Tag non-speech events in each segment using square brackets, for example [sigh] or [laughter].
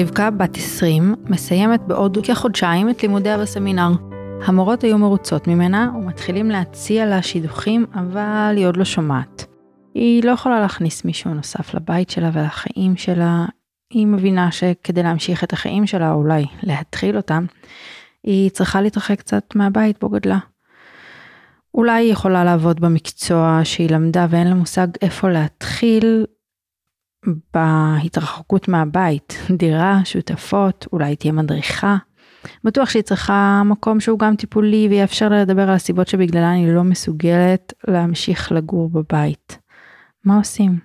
רבקה, בת 20, מסיימת בעוד כחודשיים את לימודיה בסמינר. המורות היו מרוצות ממנה ומתחילים להציע לה שידוכים, אבל היא עוד לא שומעת. היא לא יכולה להכניס מישהו נוסף לבית שלה ולחיים שלה. היא מבינה שכדי להמשיך את החיים שלה, או אולי להתחיל אותם, היא צריכה להתרחק קצת מהבית בו גדלה. אולי היא יכולה לעבוד במקצוע שהיא למדה ואין לה מושג איפה להתחיל בהתרחקות מהבית, דירה, שותפות, אולי תהיה מדריכה. בטוח שהיא צריכה מקום שהוא גם טיפולי ויאפשר לה לדבר על הסיבות שבגללן היא לא מסוגלת להמשיך לגור בבית. מה עושים?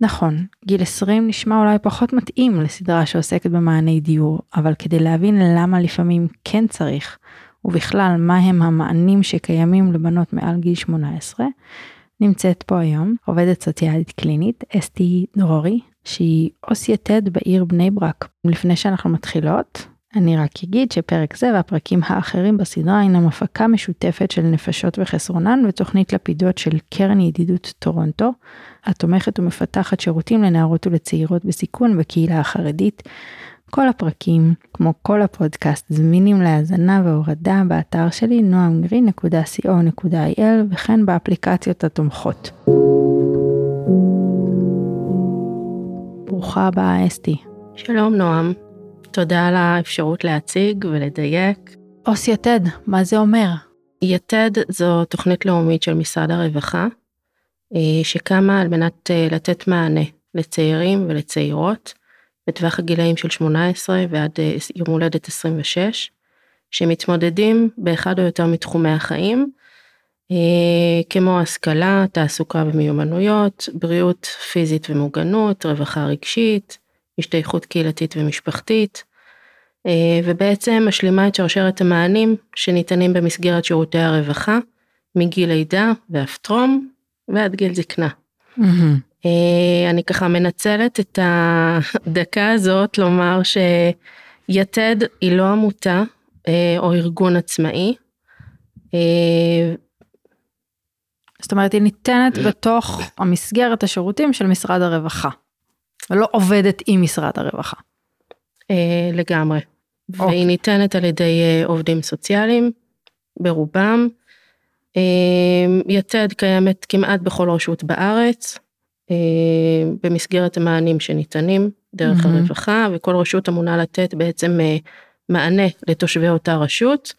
נכון, גיל 20 נשמע אולי פחות מתאים לסדרה שעוסקת במעני דיור, אבל כדי להבין למה לפעמים כן צריך, ובכלל מה הם המענים שקיימים לבנות מעל גיל 18, נמצאת פה היום עובדת סוציאלית קלינית, אסתי דרורי, שהיא עו"ס יתד בעיר בני ברק. לפני שאנחנו מתחילות, אני רק אגיד שפרק זה והפרקים האחרים בסדרה הינם הפקה משותפת של נפשות וחסרונן ותוכנית לפידות של קרן ידידות טורונטו, התומכת ומפתחת שירותים לנערות ולצעירות בסיכון בקהילה החרדית. כל הפרקים, כמו כל הפודקאסט, זמינים להאזנה והורדה באתר שלי noamgreen.co.il וכן באפליקציות התומכות. ברוכה הבאה אסתי. שלום נועם, תודה על האפשרות להציג ולדייק. עו"ס יתד, מה זה אומר? יתד זו תוכנית לאומית של משרד הרווחה, אה, שקמה על מנת אה, לתת מענה לצעירים ולצעירות בטווח הגילאים של 18 ועד אה, יום הולדת 26, שמתמודדים באחד או יותר מתחומי החיים, כמו השכלה, תעסוקה ומיומנויות, בריאות פיזית ומוגנות, רווחה רגשית, השתייכות קהילתית ומשפחתית, ובעצם משלימה את שרשרת המענים שניתנים במסגרת שירותי הרווחה, מגיל לידה ואף טרום ועד גיל זקנה. Mm-hmm. אני ככה מנצלת את הדקה הזאת לומר שיתד היא לא עמותה אה, או ארגון עצמאי. אה, זאת אומרת היא ניתנת בתוך המסגרת השירותים של משרד הרווחה. ולא עובדת עם משרד הרווחה. לגמרי. אוקיי. והיא ניתנת על ידי עובדים סוציאליים ברובם. יתד קיימת כמעט בכל רשות בארץ. אה, במסגרת המענים שניתנים דרך mm-hmm. הרווחה וכל רשות אמונה לתת בעצם אה, מענה לתושבי אותה רשות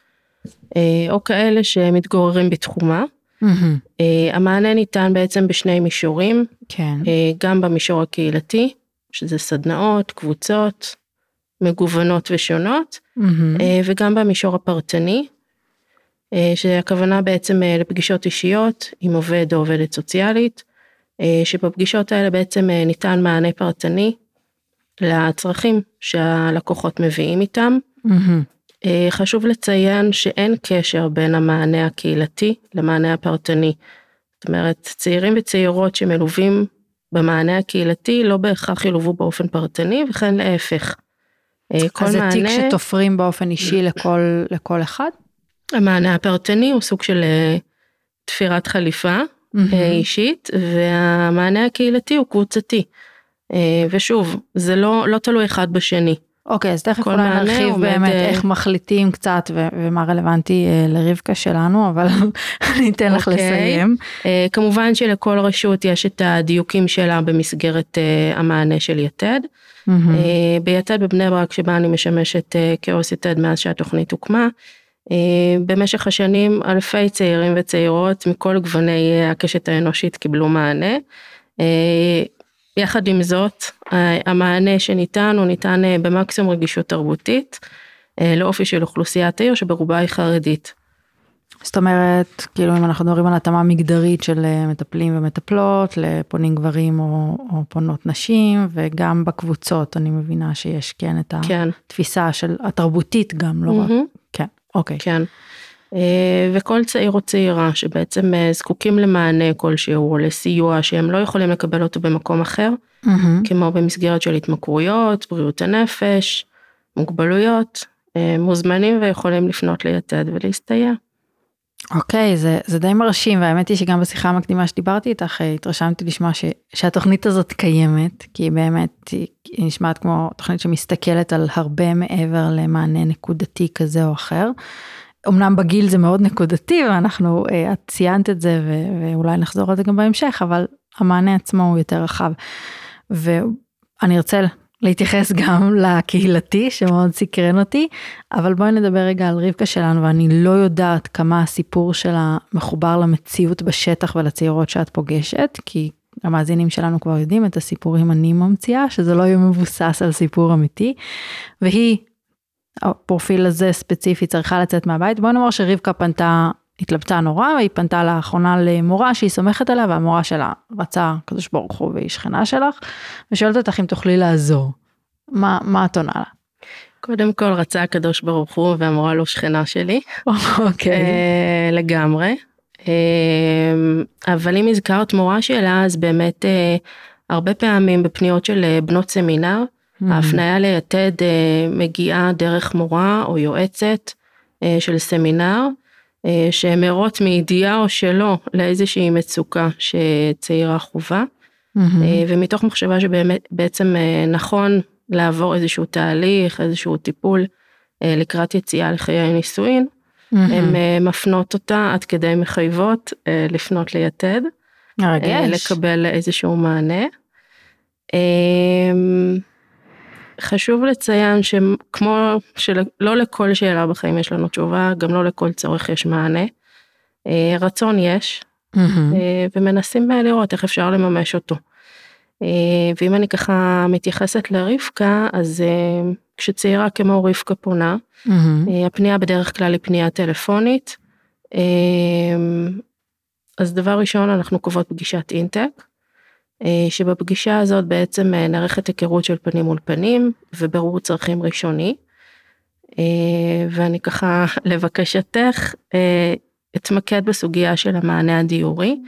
אה, או כאלה שמתגוררים בתחומה. Mm-hmm. המענה ניתן בעצם בשני מישורים, כן. גם במישור הקהילתי, שזה סדנאות, קבוצות, מגוונות ושונות, mm-hmm. וגם במישור הפרטני, שהכוונה בעצם לפגישות אישיות עם עובד או עובדת סוציאלית, שבפגישות האלה בעצם אה, ניתן מענה פרטני לצרכים שהלקוחות מביאים איתם. Mm-hmm. חשוב לציין שאין קשר בין המענה הקהילתי למענה הפרטני. זאת אומרת, צעירים וצעירות שמלווים במענה הקהילתי לא בהכרח ילוו באופן פרטני וכן להפך. אז זה מענה... תיק שתופרים באופן אישי [clears throat] לכל, לכל אחד? המענה הפרטני הוא סוג של תפירת חליפה mm-hmm. אישית והמענה הקהילתי הוא קבוצתי. אה, ושוב זה לא לא תלוי אחד בשני. אוקיי אז תכף אולי נרחיב באמת אה, איך מחליטים קצת ו- ומה רלוונטי לרבקה שלנו אבל [laughs] אני אתן לך אוקיי. לסיים. כמובן שלכל רשות יש את הדיוקים שלה במסגרת המענה של יתד. Mm-hmm. ביתד בבני ברק שבה אני משמשת כעו"ס יתד מאז שהתוכנית הוקמה. אה, במשך השנים אלפי צעירים וצעירות מכל גווני אה, הקשת האנושית קיבלו מענה. אה, יחד עם זאת, המענה שניתן הוא ניתן במקסימום רגישות תרבותית לאופי של אוכלוסיית העיר שברובה היא חרדית. זאת אומרת, כאילו אם אנחנו מדברים על התאמה מגדרית של מטפלים ומטפלות לפונים גברים או, או פונות נשים, וגם בקבוצות אני מבינה שיש כן את כן. התפיסה של התרבותית גם, לא mm-hmm. רק, כן. אוקיי. כן. אה, וכל צעיר או צעירה שבעצם אה, זקוקים למענה כלשהו או לסיוע שהם לא יכולים לקבל אותו במקום אחר, mm-hmm. כמו במסגרת של התמכרויות, בריאות הנפש, מוגבלויות, אה, מוזמנים ויכולים לפנות ליתד ולהסתייע. אוקיי, זה, זה די מרשים, והאמת היא שגם בשיחה המקדימה שדיברתי איתך, אה, התרשמתי לשמוע ש, שהתוכנית הזאת קיימת, כי היא באמת, היא, היא נשמעת כמו תוכנית שמסתכלת על הרבה מעבר למענה נקודתי כזה או אחר. אמנם בגיל זה מאוד נקודתי, ואנחנו, אה, את ציינת את זה, ו, ואולי נחזור על זה גם בהמשך, אבל המענה עצמו הוא יותר רחב. ואני ארצה להתייחס גם לקהילתי שמאוד סקרן אותי, אבל בואי נדבר רגע על רבקה שלנו, ואני לא יודעת כמה הסיפור שלה מחובר למציאות בשטח ולצעירות שאת פוגשת, כי המאזינים שלנו כבר יודעים את הסיפורים אני ממציאה, שזה לא יהיה מבוסס על סיפור אמיתי, והיא, הפרופיל הזה ספציפי צריכה לצאת מהבית, בואי נאמר שרבקה פנתה התלבטה נורא, והיא פנתה לאחרונה למורה שהיא סומכת עליה, והמורה שלה רצה קדוש ברוך הוא והיא שכנה שלך, ושואלת אותך אם תוכלי לעזור. מה, מה את עונה לה? קודם כל רצה הקדוש ברוך הוא והמורה לא שכנה שלי. אוקיי. אה, לגמרי. אה, אבל אם הזכרת מורה שלה, אז באמת אה, הרבה פעמים בפניות של בנות סמינר, Mm-hmm. ההפניה ליתד מגיעה דרך מורה או יועצת של סמינר, שהן ערות מידיעה או שלא לאיזושהי מצוקה שצעירה חווה. אה, ומתוך מחשבה שבאמת בעצם אה, נכון לעבור איזשהו תהליך, איזשהו טיפול אה, לקראת יציאה לחיי נישואין. הן אה, מפנות אותה עד כדי מחייבות אה, לפנות ליתד, אה, מרגש. לקבל איזשהו מענה. חשוב לציין שכמו שלא לכל שאלה בחיים יש לנו תשובה, גם לא לכל צורך יש מענה. אה, רצון יש. אה, ומנסים לראות איך אפשר לממש אותו. אה, ואם אני ככה מתייחסת לרבקה, אז כשצעירה כמו רבקה פונה, הפנייה בדרך כלל היא פנייה טלפונית. אז דבר ראשון אנחנו קובעות פגישת אינטק, שבפגישה הזאת בעצם אה, נערכת היכרות של פנים מול פנים ובירור צרכים ראשוני. אה, ואני ככה [laughs] לבקשתך אה, אתמקד בסוגיה של המענה הדיורי,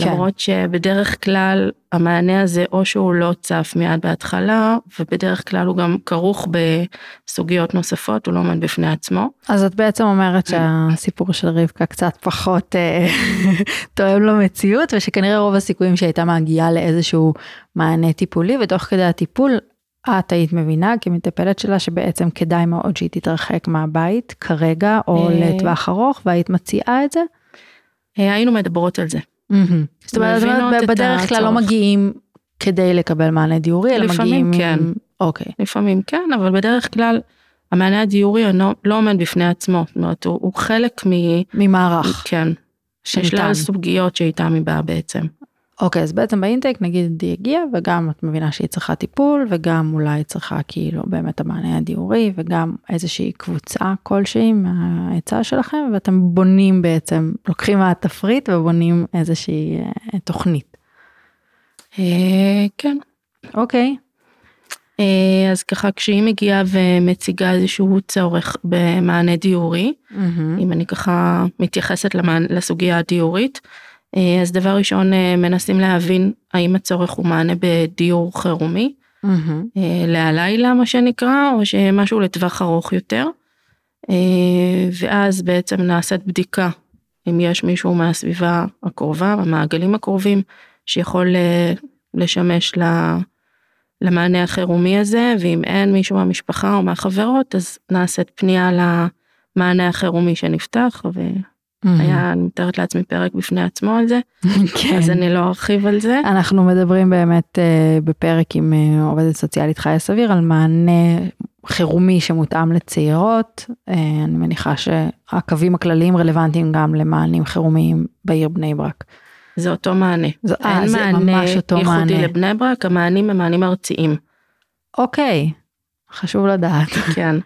כן. למרות שבדרך כלל המענה הזה או שהוא לא צף מיד בהתחלה ובדרך כלל הוא גם כרוך בסוגיות נוספות, הוא לא עומד בפני עצמו. אז את בעצם אומרת שהסיפור של רבקה קצת פחות אה, [laughs] תואם למציאות, ושכנראה רוב הסיכויים שהייתה מגיעה לאיזשהו מענה טיפולי, ותוך כדי הטיפול את היית מבינה כמטפלת שלה שבעצם כדאי מאוד שהיא תתרחק מהבית כרגע, או אה. לטווח ארוך, והיית מציעה את זה? אה, היינו מדברות על זה. זאת אומרת, בדרך כלל לא. מגיעים כדי לקבל מענה דיורי, אלא לפעמים מגיעים... כן. אוקיי. לפעמים כן, אבל בדרך כלל המענה הדיורי לא עומד בפני עצמו, זאת אומרת הוא, חלק מ... ממערך כן, שניתן. משלל סוגיות שאיתם היא באה בעצם. אוקיי, אז בעצם באינטק נגיד היא הגיעה וגם את מבינה שהיא צריכה טיפול וגם אולי צריכה כאילו באמת המענה הדיורי וגם איזושהי קבוצה כלשהי מההיצע שלכם ואתם בונים בעצם, לוקחים מהתפריט ובונים איזושהי אה, תוכנית. אה, כן. אוקיי. אה, אז ככה כשהיא מגיעה ומציגה איזשהו צורך במענה דיורי, מהמם. אם אני ככה מתייחסת למענה, לסוגיה הדיורית, אז דבר ראשון אה, מנסים להבין האם הצורך הוא מענה בדיור חירומי. אה, להלילה מה שנקרא, או שמשהו לטווח ארוך יותר. אה, ואז בעצם נעשית בדיקה אם יש מישהו מהסביבה הקרובה, המעגלים הקרובים, שיכול אה, לשמש ל- למענה החירומי הזה, ואם אין מישהו מהמשפחה או מהחברות, אז נעשית פנייה למענה החירומי שנפתח, והיה, אני מתארת לעצמי, פרק בפני עצמו על זה, כן. אז אני לא ארחיב על זה. אנחנו מדברים באמת אה, בפרק עם אה, עובדת סוציאלית חיה סביר על מענה חירומי שמותאם לצעירות. אה, אני מניחה שהקווים הכלליים רלוונטיים גם למענים חירומיים בעיר בני ברק. זה אותו מענה. זה- אה, אין זה מענה ייחודי מענה. לבני ברק, המענים הם מענים ארציים. אוקיי, חשוב לדעת. כן. [laughs]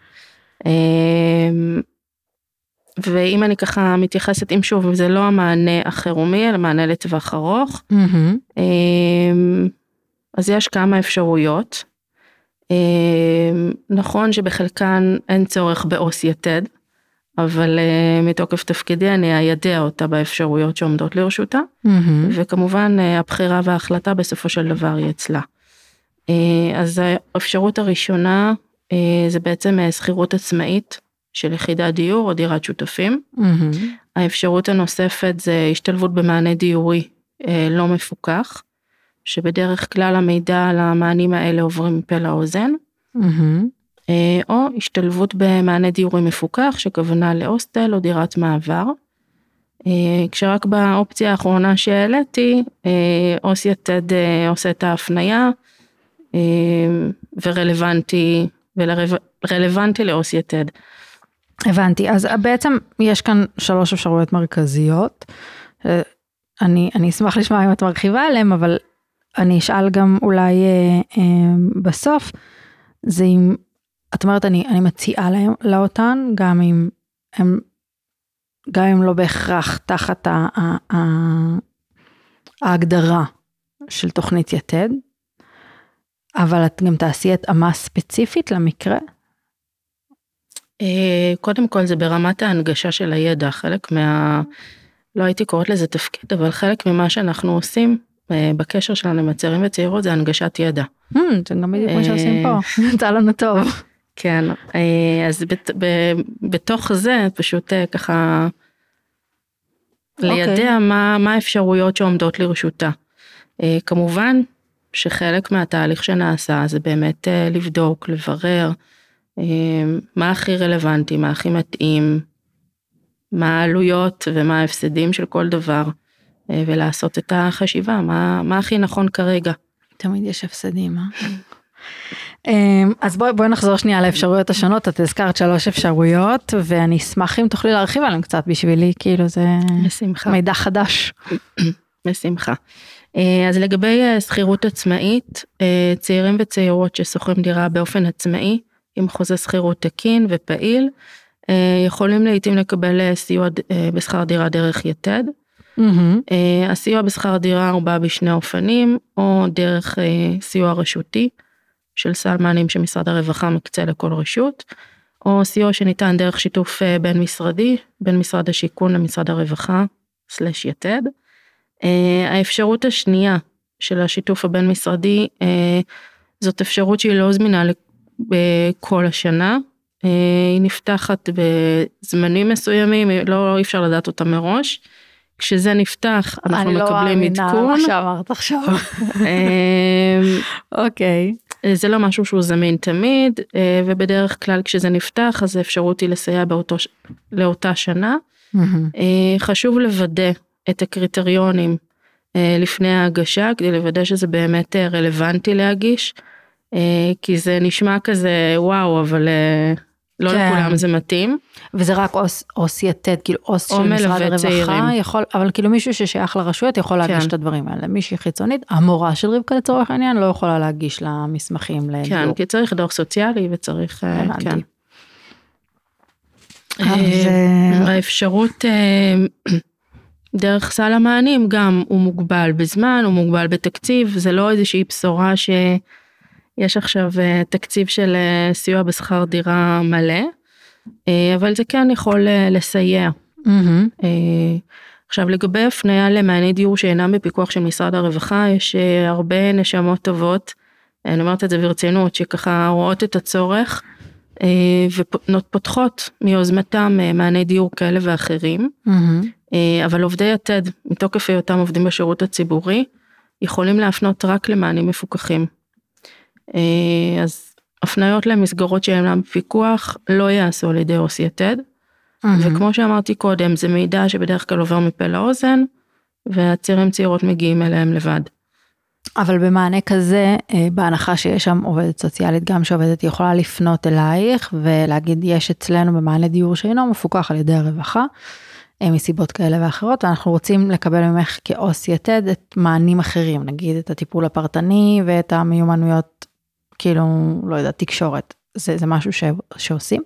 ואם אני ככה מתייחסת, אם שוב, זה לא המענה החירומי, אלא מענה לטווח ארוך. אמ, אז יש כמה אפשרויות. אמ, נכון שבחלקן אין צורך בעו"ס יתד, אבל אה, מתוקף תפקידי אני איידע אותה באפשרויות שעומדות לרשותה. מהמם. וכמובן אה, הבחירה וההחלטה בסופו של דבר היא אצלה. אה, אז האפשרות הראשונה זה בעצם שכירות עצמאית של יחידת דיור או דירת שותפים. מהמם. האפשרות הנוספת זה השתלבות במענה דיורי אה, לא מפוקח, שבדרך כלל המידע על המענים האלה עוברים מפה לאוזן, מהמם. אה, או השתלבות במענה דיורי מפוקח, שכוונה להוסטל או דירת מעבר. אה, כשרק באופציה האחרונה שהעליתי, אה, עו"ס יתד אה, עושה את ההפניה, אה, ורלוונטי, ורלוונטי לעו"ס יתד. הבנתי, אז בעצם יש כאן שלוש אפשרויות מרכזיות. אה, אני, אני אשמח לשמוע אם את מרחיבה עליהן, אבל אני אשאל גם אולי אה, אה, בסוף, זה אם, את אומרת, אני, אני מציעה להם, לה אותן, גם אם הם, גם אם לא בהכרח תחת ה, ה, ה, ההגדרה של תוכנית יתד, אבל את גם תעשי התאמה ספציפית למקרה. אה, קודם כל זה ברמת ההנגשה של הידע, חלק מה... לא הייתי קוראת לזה תפקיד, אבל חלק ממה שאנחנו עושים אה, בקשר שלנו עם הצעירים וצעירות זה הנגשת ידע. Hmm, זה גם בדיוק מה שעושים אה, פה, [laughs] יצא לנו טוב. כן, אז בתוך זה פשוט ככה לידע מה, האפשרויות שעומדות לרשותה. כמובן שחלק מהתהליך שנעשה זה באמת לבדוק, לברר מה הכי רלוונטי, מה הכי מתאים, מה העלויות ומה ההפסדים של כל דבר, אה, ולעשות את החשיבה, מה, מה הכי נכון כרגע. תמיד יש הפסדים, אה? אמ, אז בואי בואי נחזור שנייה לאפשרויות השונות, את הזכרת שלוש אפשרויות, ואני אשמח אם תוכלי להרחיב עליהן קצת בשבילי, כאילו זה בשמחה. מידע חדש. [clears throat] בשמחה. אה, אז לגבי אה, שכירות עצמאית, צעירים וצעירות ששוכרים דירה באופן עצמאי, עם חוזה שכירות תקין ופעיל, אה, יכולים לעיתים לקבל אה, סיוע אה, בשכר דירה דרך יתד. אה, הסיוע בשכר דירה הוא בא בשני אופנים, או דרך סיוע רשותי, של סל מענים שמשרד הרווחה מקצה לכל רשות, או סיוע שניתן דרך שיתוף בין משרדי, בין משרד השיכון למשרד הרווחה, סלש יתד. האפשרות השנייה של השיתוף הבין משרדי, זאת אפשרות שהיא לא זמינה כל השנה, אה, היא נפתחת בזמנים מסוימים, לא אי אפשר לדעת אותה מראש. כשזה נפתח אנחנו אני לא מקבלים מאמינה עדכון. מה שאמרת עכשיו. [laughs] אה, אוקיי. זה לא משהו שהוא זמין תמיד, אה, ובדרך כלל כשזה נפתח אז האפשרות היא לסייע באותו, לאותה שנה. אה, חשוב לוודא את הקריטריונים אה, לפני ההגשה, כדי לוודא שזה באמת אה, רלוונטי להגיש, אה, כי זה נשמע כזה וואו, אבל אה, לא כן. לכולם זה מתאים. וזה רק עו"ס- עו"ס יתד, כאילו עו"ס של משרד הרווחה, צעירים. יכול, אבל כאילו מישהו ששייך לרשויות יכול להגיש כן. את הדברים האלה. מישהי חיצונית, המורה של רבקה לצורך העניין, לא יכולה להגיש לה מסמכים לדיור. כן, כי צריך דוח סוציאלי וצריך, אה, הבנתי. כן. אז, אה, אה, האפשרות אה, דרך סל המענים גם הוא מוגבל בזמן, הוא מוגבל בתקציב, זה לא איזושהי בשורה שיש עכשיו אה, תקציב של אה, סיוע בשכר דירה מלא, אה, אבל זה כן יכול לסייע. אה, עכשיו לגבי הפניה למעני דיור שאינם בפיקוח של משרד הרווחה, יש הרבה נשמות טובות, אני אומרת את זה ברצינות, שככה רואות את הצורך ופותחות מיוזמתם מעני דיור כאלה ואחרים. אה, אבל עובדי יתד, מתוקף היותם עובדים בשירות הציבורי, יכולים להפנות רק למענים מפוקחים. אה, אז הפניות למסגרות שאינם בפיקוח לא ייעשו על ידי עו"ס יתד. מהמם. וכמו שאמרתי קודם, זה מידע שבדרך כלל עובר מפה לאוזן, והצעירים צעירות מגיעים אליהם לבד. אבל במענה כזה, אה, בהנחה שיש שם עובדת סוציאלית גם שעובדת, יכולה לפנות אלייך ולהגיד יש אצלנו במענה דיור שאינו מפוקח על ידי הרווחה, אה, מסיבות כאלה ואחרות, ואנחנו רוצים לקבל ממך כעו"ס יתד את מענים אחרים, נגיד את הטיפול הפרטני ואת המיומנויות, כאילו, לא יודעת, תקשורת. זה, זה משהו ש, שעושים?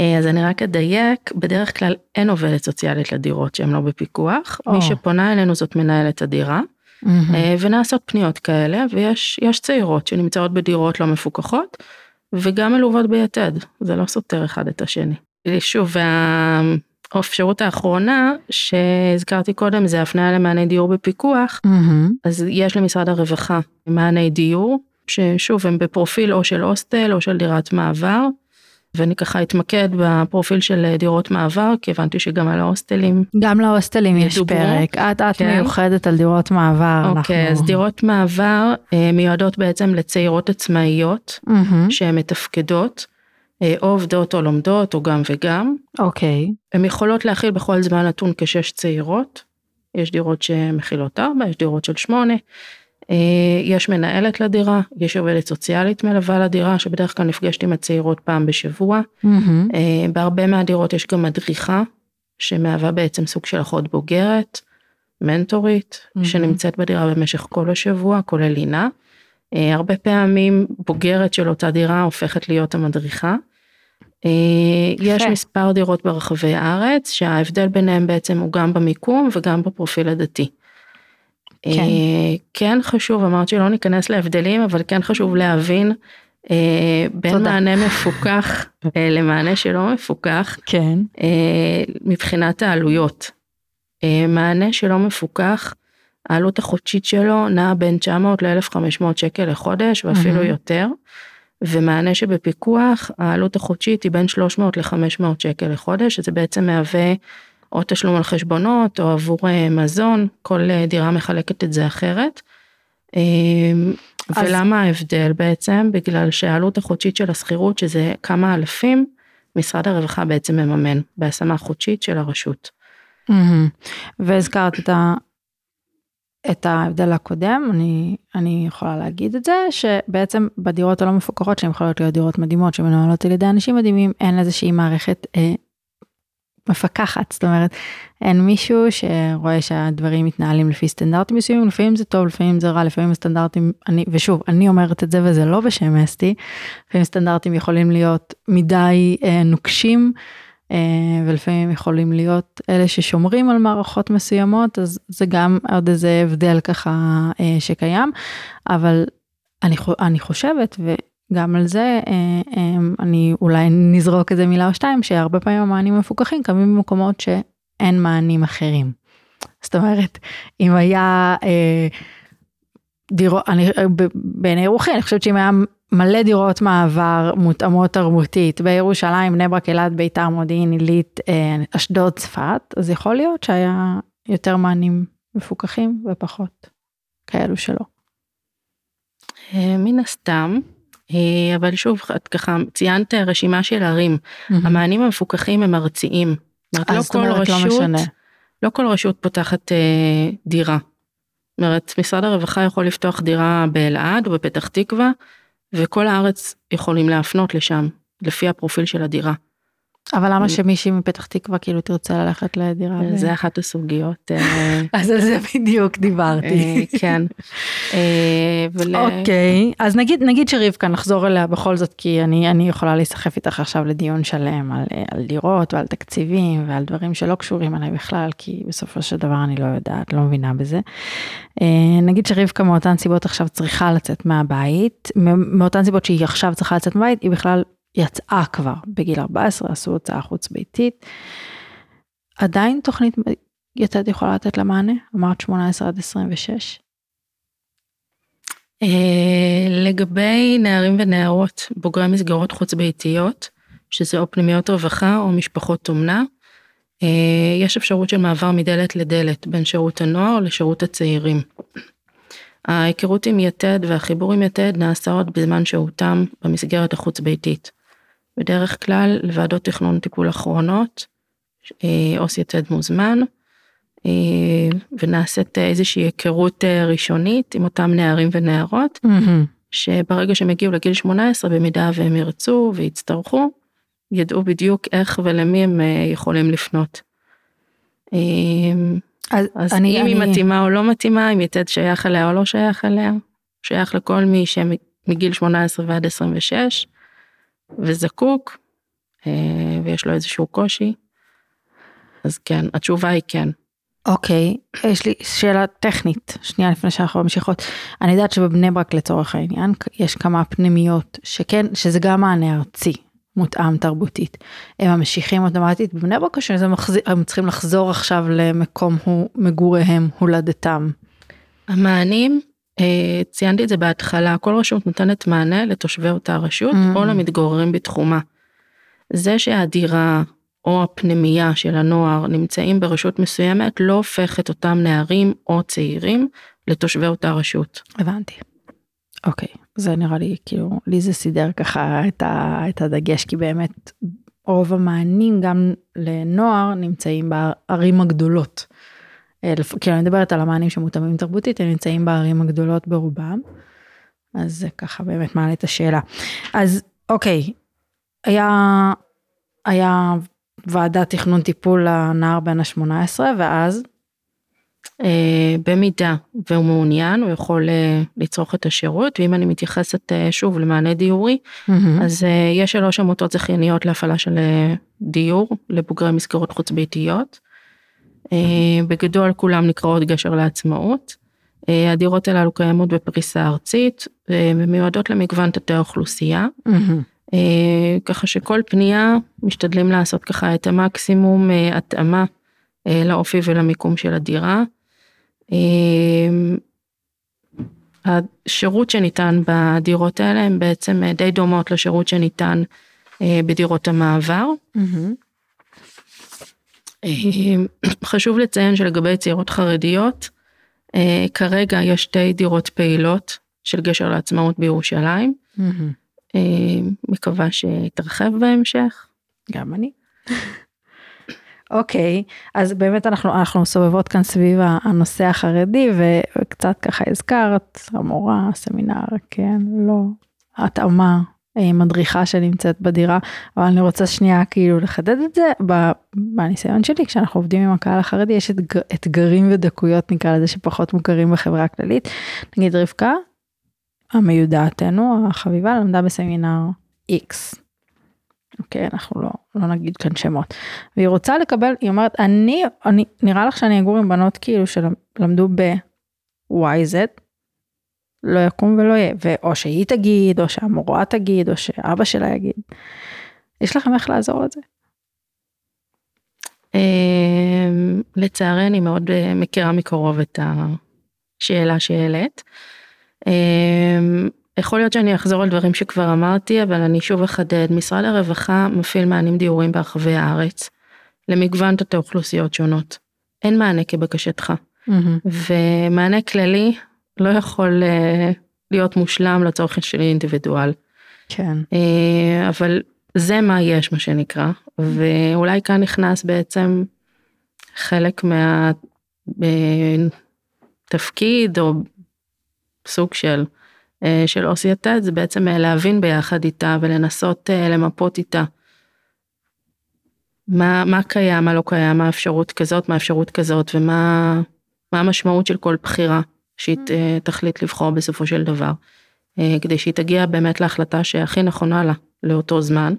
אה, אז אני רק אדייק, בדרך כלל אין עובדת סוציאלית לדירות שהן לא בפיקוח, או. מי שפונה אלינו זאת מנהלת הדירה. אה, ונעשות פניות כאלה, ויש יש צעירות שנמצאות בדירות לא מפוקחות, וגם מלוות ביתד, זה לא סותר אחד את השני. אה, שוב, האפשרות האחרונה שהזכרתי קודם זה הפניה למעני דיור בפיקוח, מהמם. אז יש למשרד הרווחה מעני דיור, ששוב הם בפרופיל או של הוסטל או של דירת מעבר, ואני ככה אתמקד בפרופיל של דירות מעבר, כי הבנתי שגם על ההוסטלים. גם להוסטלים יש ידוברו. פרק, את את כן. מיוחדת על דירות מעבר. אוקיי, אז אנחנו- דירות מעבר אה, מיועדות בעצם לצעירות עצמאיות מהמם, שהן מתפקדות, אה, או עובדות או לומדות, או גם וגם. אוקיי, הן יכולות להכיל בכל זמן נתון כשש צעירות. יש דירות שמכילות ארבע, יש דירות של שמונה. אה, יש מנהלת לדירה, יש עובדת סוציאלית מלווה לדירה, שבדרך כלל נפגשת עם הצעירות פעם בשבוע. אה, בהרבה מהדירות יש גם מדריכה, שמהווה בעצם סוג של אחות בוגרת, מנטורית, מהמם. שנמצאת בדירה במשך כל השבוע, כולל לינה. אה, הרבה פעמים בוגרת של אותה דירה הופכת להיות המדריכה. יש. מספר דירות ברחבי הארץ, שההבדל ביניהם בעצם הוא גם במיקום וגם בפרופיל הדתי. כן. אה, כן חשוב, אמרת שלא ניכנס להבדלים, אבל כן חשוב להבין אה, בין תודה. מענה מפוקח [laughs] אה, למענה שלא מפוקח, כן, מבחינת העלויות. מענה שלא מפוקח, העלות החודשית שלו נעה בין 900 ל-1500 שקל לחודש ואפילו מהמם. יותר. ומענה שבפיקוח, העלות החודשית היא בין 300 ל-500 שקל לחודש, שזה בעצם מהווה או תשלום על חשבונות או עבור אה, מזון, כל אה, דירה מחלקת את זה אחרת. אה, אז- ולמה ההבדל בעצם? בגלל שהעלות החודשית של השכירות, שזה כמה אלפים, משרד הרווחה בעצם מממן בהשמה חודשית של הרשות. מהמם. והזכרת את ה... את ההבדל הקודם, אני, אני יכולה להגיד את זה, שבעצם בדירות הלא מפוקחות, שהן יכולות להיות דירות מדהימות שמנוהלות על ידי אנשים מדהימים, אין איזושהי מערכת אה, מפקחת, זאת אומרת, אין מישהו שרואה שהדברים מתנהלים לפי סטנדרטים מסוימים, לפעמים זה טוב, לפעמים זה רע, לפעמים הסטנדרטים, אני, ושוב, אני אומרת את זה וזה לא בשם אסתי, לפעמים סטנדרטים יכולים להיות מדי אה, נוקשים, אה, ולפעמים יכולים להיות אלה ששומרים על מערכות מסוימות, אז זה גם עוד איזה הבדל ככה אה, שקיים, אבל אני, אני חושבת, וגם על זה אה, אה, אני אולי נזרוק איזה מילה או שתיים, שהרבה פעמים המענים המפוקחים קמים במקומות שאין מענים אחרים. זאת אומרת, אם היה אה, דירות, אני, אה, בעיני רוחי, אני חושבת שאם היה מלא דירות מעבר מותאמות תרבותית בירושלים, בני ברק, אילת, ביתר, מודיעין, עילית, אה, אשדוד, צפת, אז יכול להיות שהיה יותר מענים מפוקחים ופחות כאלו שלא. מן הסתם, אבל שוב, את ככה ציינת רשימה של ערים, המענים המפוקחים הם ארציים. אומרת, אז לא כל אומרת, לא רשות, משנה. לא כל רשות פותחת אה, דירה. זאת אומרת, משרד הרווחה יכול לפתוח דירה באלעד או בפתח תקווה, וכל הארץ יכולים להפנות לשם, לפי הפרופיל של הדירה. אבל למה שמישהי מפתח תקווה כאילו תרצה ללכת לדירה? זה אחת הסוגיות. אה, [laughs] אז על זה בדיוק דיברתי. אה, כן. [laughs] אה, אוקיי, אז נגיד, נגיד שרבקה נחזור אליה בכל זאת, כי אני, אני יכולה להיסחף איתך עכשיו לדיון שלם על, דירות ועל תקציבים ועל דברים שלא קשורים אליי בכלל, כי בסופו של דבר אני לא יודעת, לא מבינה בזה. נגיד שרבקה מאותן סיבות עכשיו צריכה לצאת מהבית, מאותן סיבות שהיא עכשיו צריכה לצאת מהבית, היא בכלל יצאה כבר בגיל 14, עשו הוצאה חוץ ביתית. עדיין תוכנית יתד יכולה לתת לה מענה? אמרת 18 עד 26. אה, לגבי נערים ונערות בוגרי מסגרות חוץ ביתיות, שזה או פנימיות רווחה או משפחות אומנה, אה, יש אפשרות של מעבר מדלת לדלת בין שירות הנוער לשירות הצעירים. ההיכרות עם יתד והחיבור עם יתד נעשה עוד בזמן שהותם במסגרת החוץ ביתית. בדרך כלל לוועדות תכנון טיפול אחרונות, אה, עו"ס יתד מוזמן, אה, ונעשית איזושהי היכרות אה, ראשונית עם אותם נערים ונערות, שברגע שהם יגיעו לגיל 18, במידה והם ירצו ויצטרכו, ידעו בדיוק איך ולמי הם יכולים לפנות. אז, אז אני, אם היא אני, מתאימה או לא מתאימה, אם יתד שייך אליה או לא שייך אליה, שייך לכל מי שמגיל 18 ועד 26, וזקוק, אה, ויש לו איזשהו קושי, אז כן, התשובה היא כן. אוקיי, יש לי שאלה טכנית, שנייה לפני שאנחנו ממשיכות. אני יודעת שבבני ברק לצורך העניין, יש כמה פנימיות שכן, שזה גם מענה ארצי, מותאם תרבותית. הם המשיכים אוטומטית בבני ברק, או שזה מחזיר, הם צריכים לחזור עכשיו למקום הוא, מגוריהם, הולדתם. המענים, ציינתי את זה בהתחלה, כל רשות נותנת מענה לתושבי אותה רשות Mm. או למתגוררים בתחומה. זה שהדירה או הפנימייה של הנוער נמצאים ברשות מסוימת לא הופך את אותם נערים או צעירים לתושבי אותה רשות. הבנתי. אוקיי, זה נראה לי כאילו, לי זה סידר ככה את, ה, את הדגש, כי באמת רוב המענים גם לנוער נמצאים בערים הגדולות. כאילו אני מדברת על המענים שמותאמים תרבותית, הם נמצאים בערים הגדולות ברובם. אז זה ככה באמת מעלה את השאלה. אז אוקיי, היה, היה ועדת תכנון טיפול לנער בן ה-18 ואז? אה, במידה והוא מעוניין הוא יכול אה, לצרוך את השירות ואם אני מתייחסת אה, שוב למענה דיורי mm-hmm. אז יש שלוש עמותות זכייניות להפעלה של דיור לבוגרי מסגרות חוץ ביתיות. בגדול כולם נקראות גשר לעצמאות. הדירות הללו קיימות בפריסה ארצית ומיועדות למגוון תתי האוכלוסייה. Mm-hmm. ככה שכל פנייה משתדלים לעשות ככה את המקסימום התאמה לאופי ולמיקום של הדירה. השירות שניתן בדירות האלה הם בעצם די דומות לשירות שניתן אה, בדירות המעבר. אמ, [clears throat] חשוב לציין שלגבי צעירות חרדיות, אה, כרגע יש שתי דירות פעילות של גשר לעצמאות בירושלים. אמ, מקווה שיתרחב בהמשך. גם אני. אוקיי, אז באמת אנחנו, אנחנו סובבות כאן סביב הנושא החרדי, וקצת ככה הזכרת, המורה, הסמינר, כן, לא, התאמה, אה, מדריכה שנמצאת בדירה, אבל אני רוצה שנייה כאילו לחדד את זה, בניסיון שלי, כשאנחנו עובדים עם הקהל החרדי, יש אתגר, אתגרים ודקויות, נקרא לזה, שפחות מוכרים בחברה הכללית. נגיד רבקה, המיודעתנו, החביבה, למדה בסמינר X. אוקיי, אנחנו לא, לא נגיד כאן שמות. והיא רוצה לקבל, היא אומרת, אני, אני, נראה לך שאני אגור עם בנות כאילו שלמדו ב-YZ, לא יקום ולא יהיה, ואו שהיא תגיד, או שהמורה תגיד, או שאבא שלה יגיד. יש לכם איך לעזור לזה? אמ, לצערי אני מאוד אה, מכירה מקרוב את השאלה שהעלית. אמ, יכול להיות שאני אחזור על דברים שכבר אמרתי, אבל אני שוב אחדד, משרד הרווחה מפעיל מענים דיורים ברחבי הארץ, למגוון תתי אוכלוסיות שונות. אין מענה כבקשתך. Mm-hmm. ומענה כללי לא יכול uh, להיות מושלם לצורך של אינדיבידואל. כן. Uh, אבל זה מה יש מה שנקרא, ואולי כאן נכנס בעצם חלק מהתפקיד אה, או סוג של אה, של עושי יתד זה בעצם אה, להבין ביחד איתה ולנסות אה, למפות איתה. מה, מה קיים, מה לא קיים, מה האפשרות כזאת, מה האפשרות כזאת ומה מה המשמעות של כל בחירה שהיא mm. תחליט לבחור בסופו של דבר. כדי שהיא תגיע באמת להחלטה שהכי נכונה לה לאותו זמן.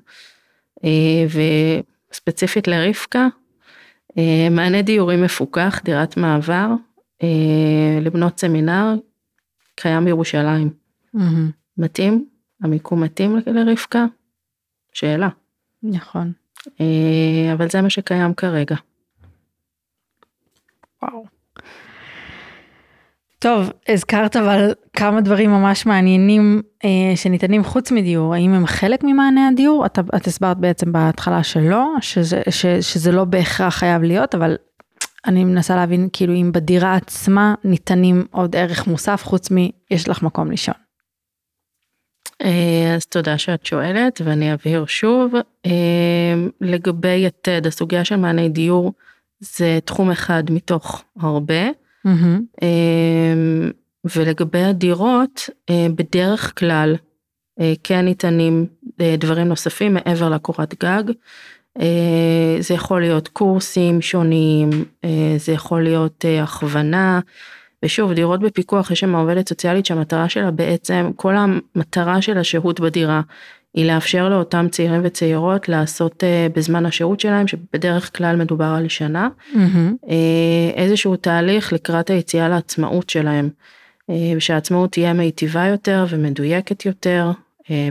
וספציפית לרבקה, מענה דיורי מפוקח, דירת מעבר, לבנות סמינר, קיים בירושלים. Mm-hmm. מתאים? המיקום מתאים לרבקה? שאלה. נכון. אה, אבל זה מה שקיים כרגע. וואו. טוב, הזכרת אבל כמה דברים ממש מעניינים אה, שניתנים חוץ מדיור, האם הם חלק ממענה הדיור? את, את הסברת בעצם בהתחלה שלא, שזה, ש, שזה לא בהכרח חייב להיות, אבל אני מנסה להבין כאילו אם בדירה עצמה ניתנים עוד ערך מוסף חוץ מ"יש לך מקום לישון". אה, אז תודה שאת שואלת ואני אבהיר שוב אה, לגבי יתד הסוגיה של מעני דיור זה תחום אחד מתוך הרבה mm-hmm. ולגבי הדירות בדרך כלל כן ניתנים דברים נוספים מעבר לקורת גג. זה יכול להיות קורסים שונים זה יכול להיות הכוונה. ושוב, דירות בפיקוח, יש שם עובדת סוציאלית שהמטרה שלה בעצם, כל המטרה של השהות בדירה היא לאפשר לאותם צעירים וצעירות לעשות uh, בזמן השהות שלהם, שבדרך כלל מדובר על שנה, mm-hmm. uh, איזשהו תהליך לקראת היציאה לעצמאות שלהם, uh, שהעצמאות תהיה מיטיבה יותר ומדויקת יותר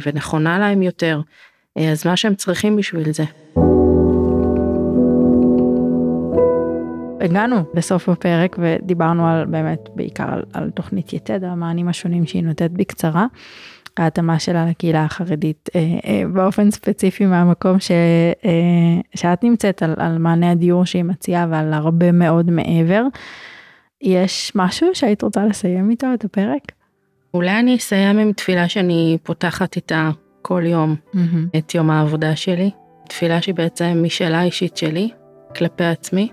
ונכונה להם יותר, אז מה שהם צריכים בשביל זה. הגענו לסוף הפרק ודיברנו על באמת בעיקר על, על תוכנית יתד, המענים השונים שהיא נותנת בקצרה. ההתאמה שלה לקהילה החרדית אה, אה, באופן ספציפי מהמקום ש, אה, שאת נמצאת על, על מענה הדיור שהיא מציעה ועל הרבה מאוד מעבר. יש משהו שהיית רוצה לסיים איתו את הפרק? אולי אני אסיים עם תפילה שאני פותחת איתה כל יום Mm-hmm. את יום העבודה שלי. תפילה שהיא בעצם משאלה אישית שלי כלפי עצמי,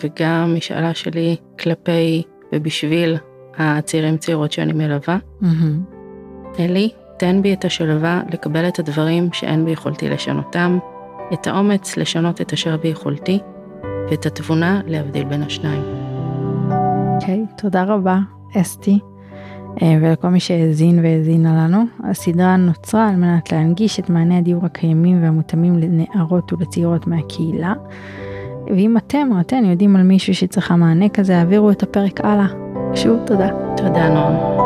וגם משאלה שלי כלפי ובשביל הצעירים צעירות שאני מלווה. Mm-hmm. אלי, תן בי את השלווה לקבל את הדברים שאין ביכולתי לשנותם, את האומץ לשנות את אשר ביכולתי, ואת התבונה להבדיל בין השניים. אוקיי, okay, תודה רבה אסתי. אה, ולכל מי שהאזין והאזינה לנו. הסדרה נוצרה על מנת להנגיש את מעני הדיור הקיימים והמותאמים לנערות ולצעירות מהקהילה. ואם אתם או אתן יודעים על מישהו שצריכה מענה כזה, העבירו את הפרק הלאה. שוב תודה. תודה נועם.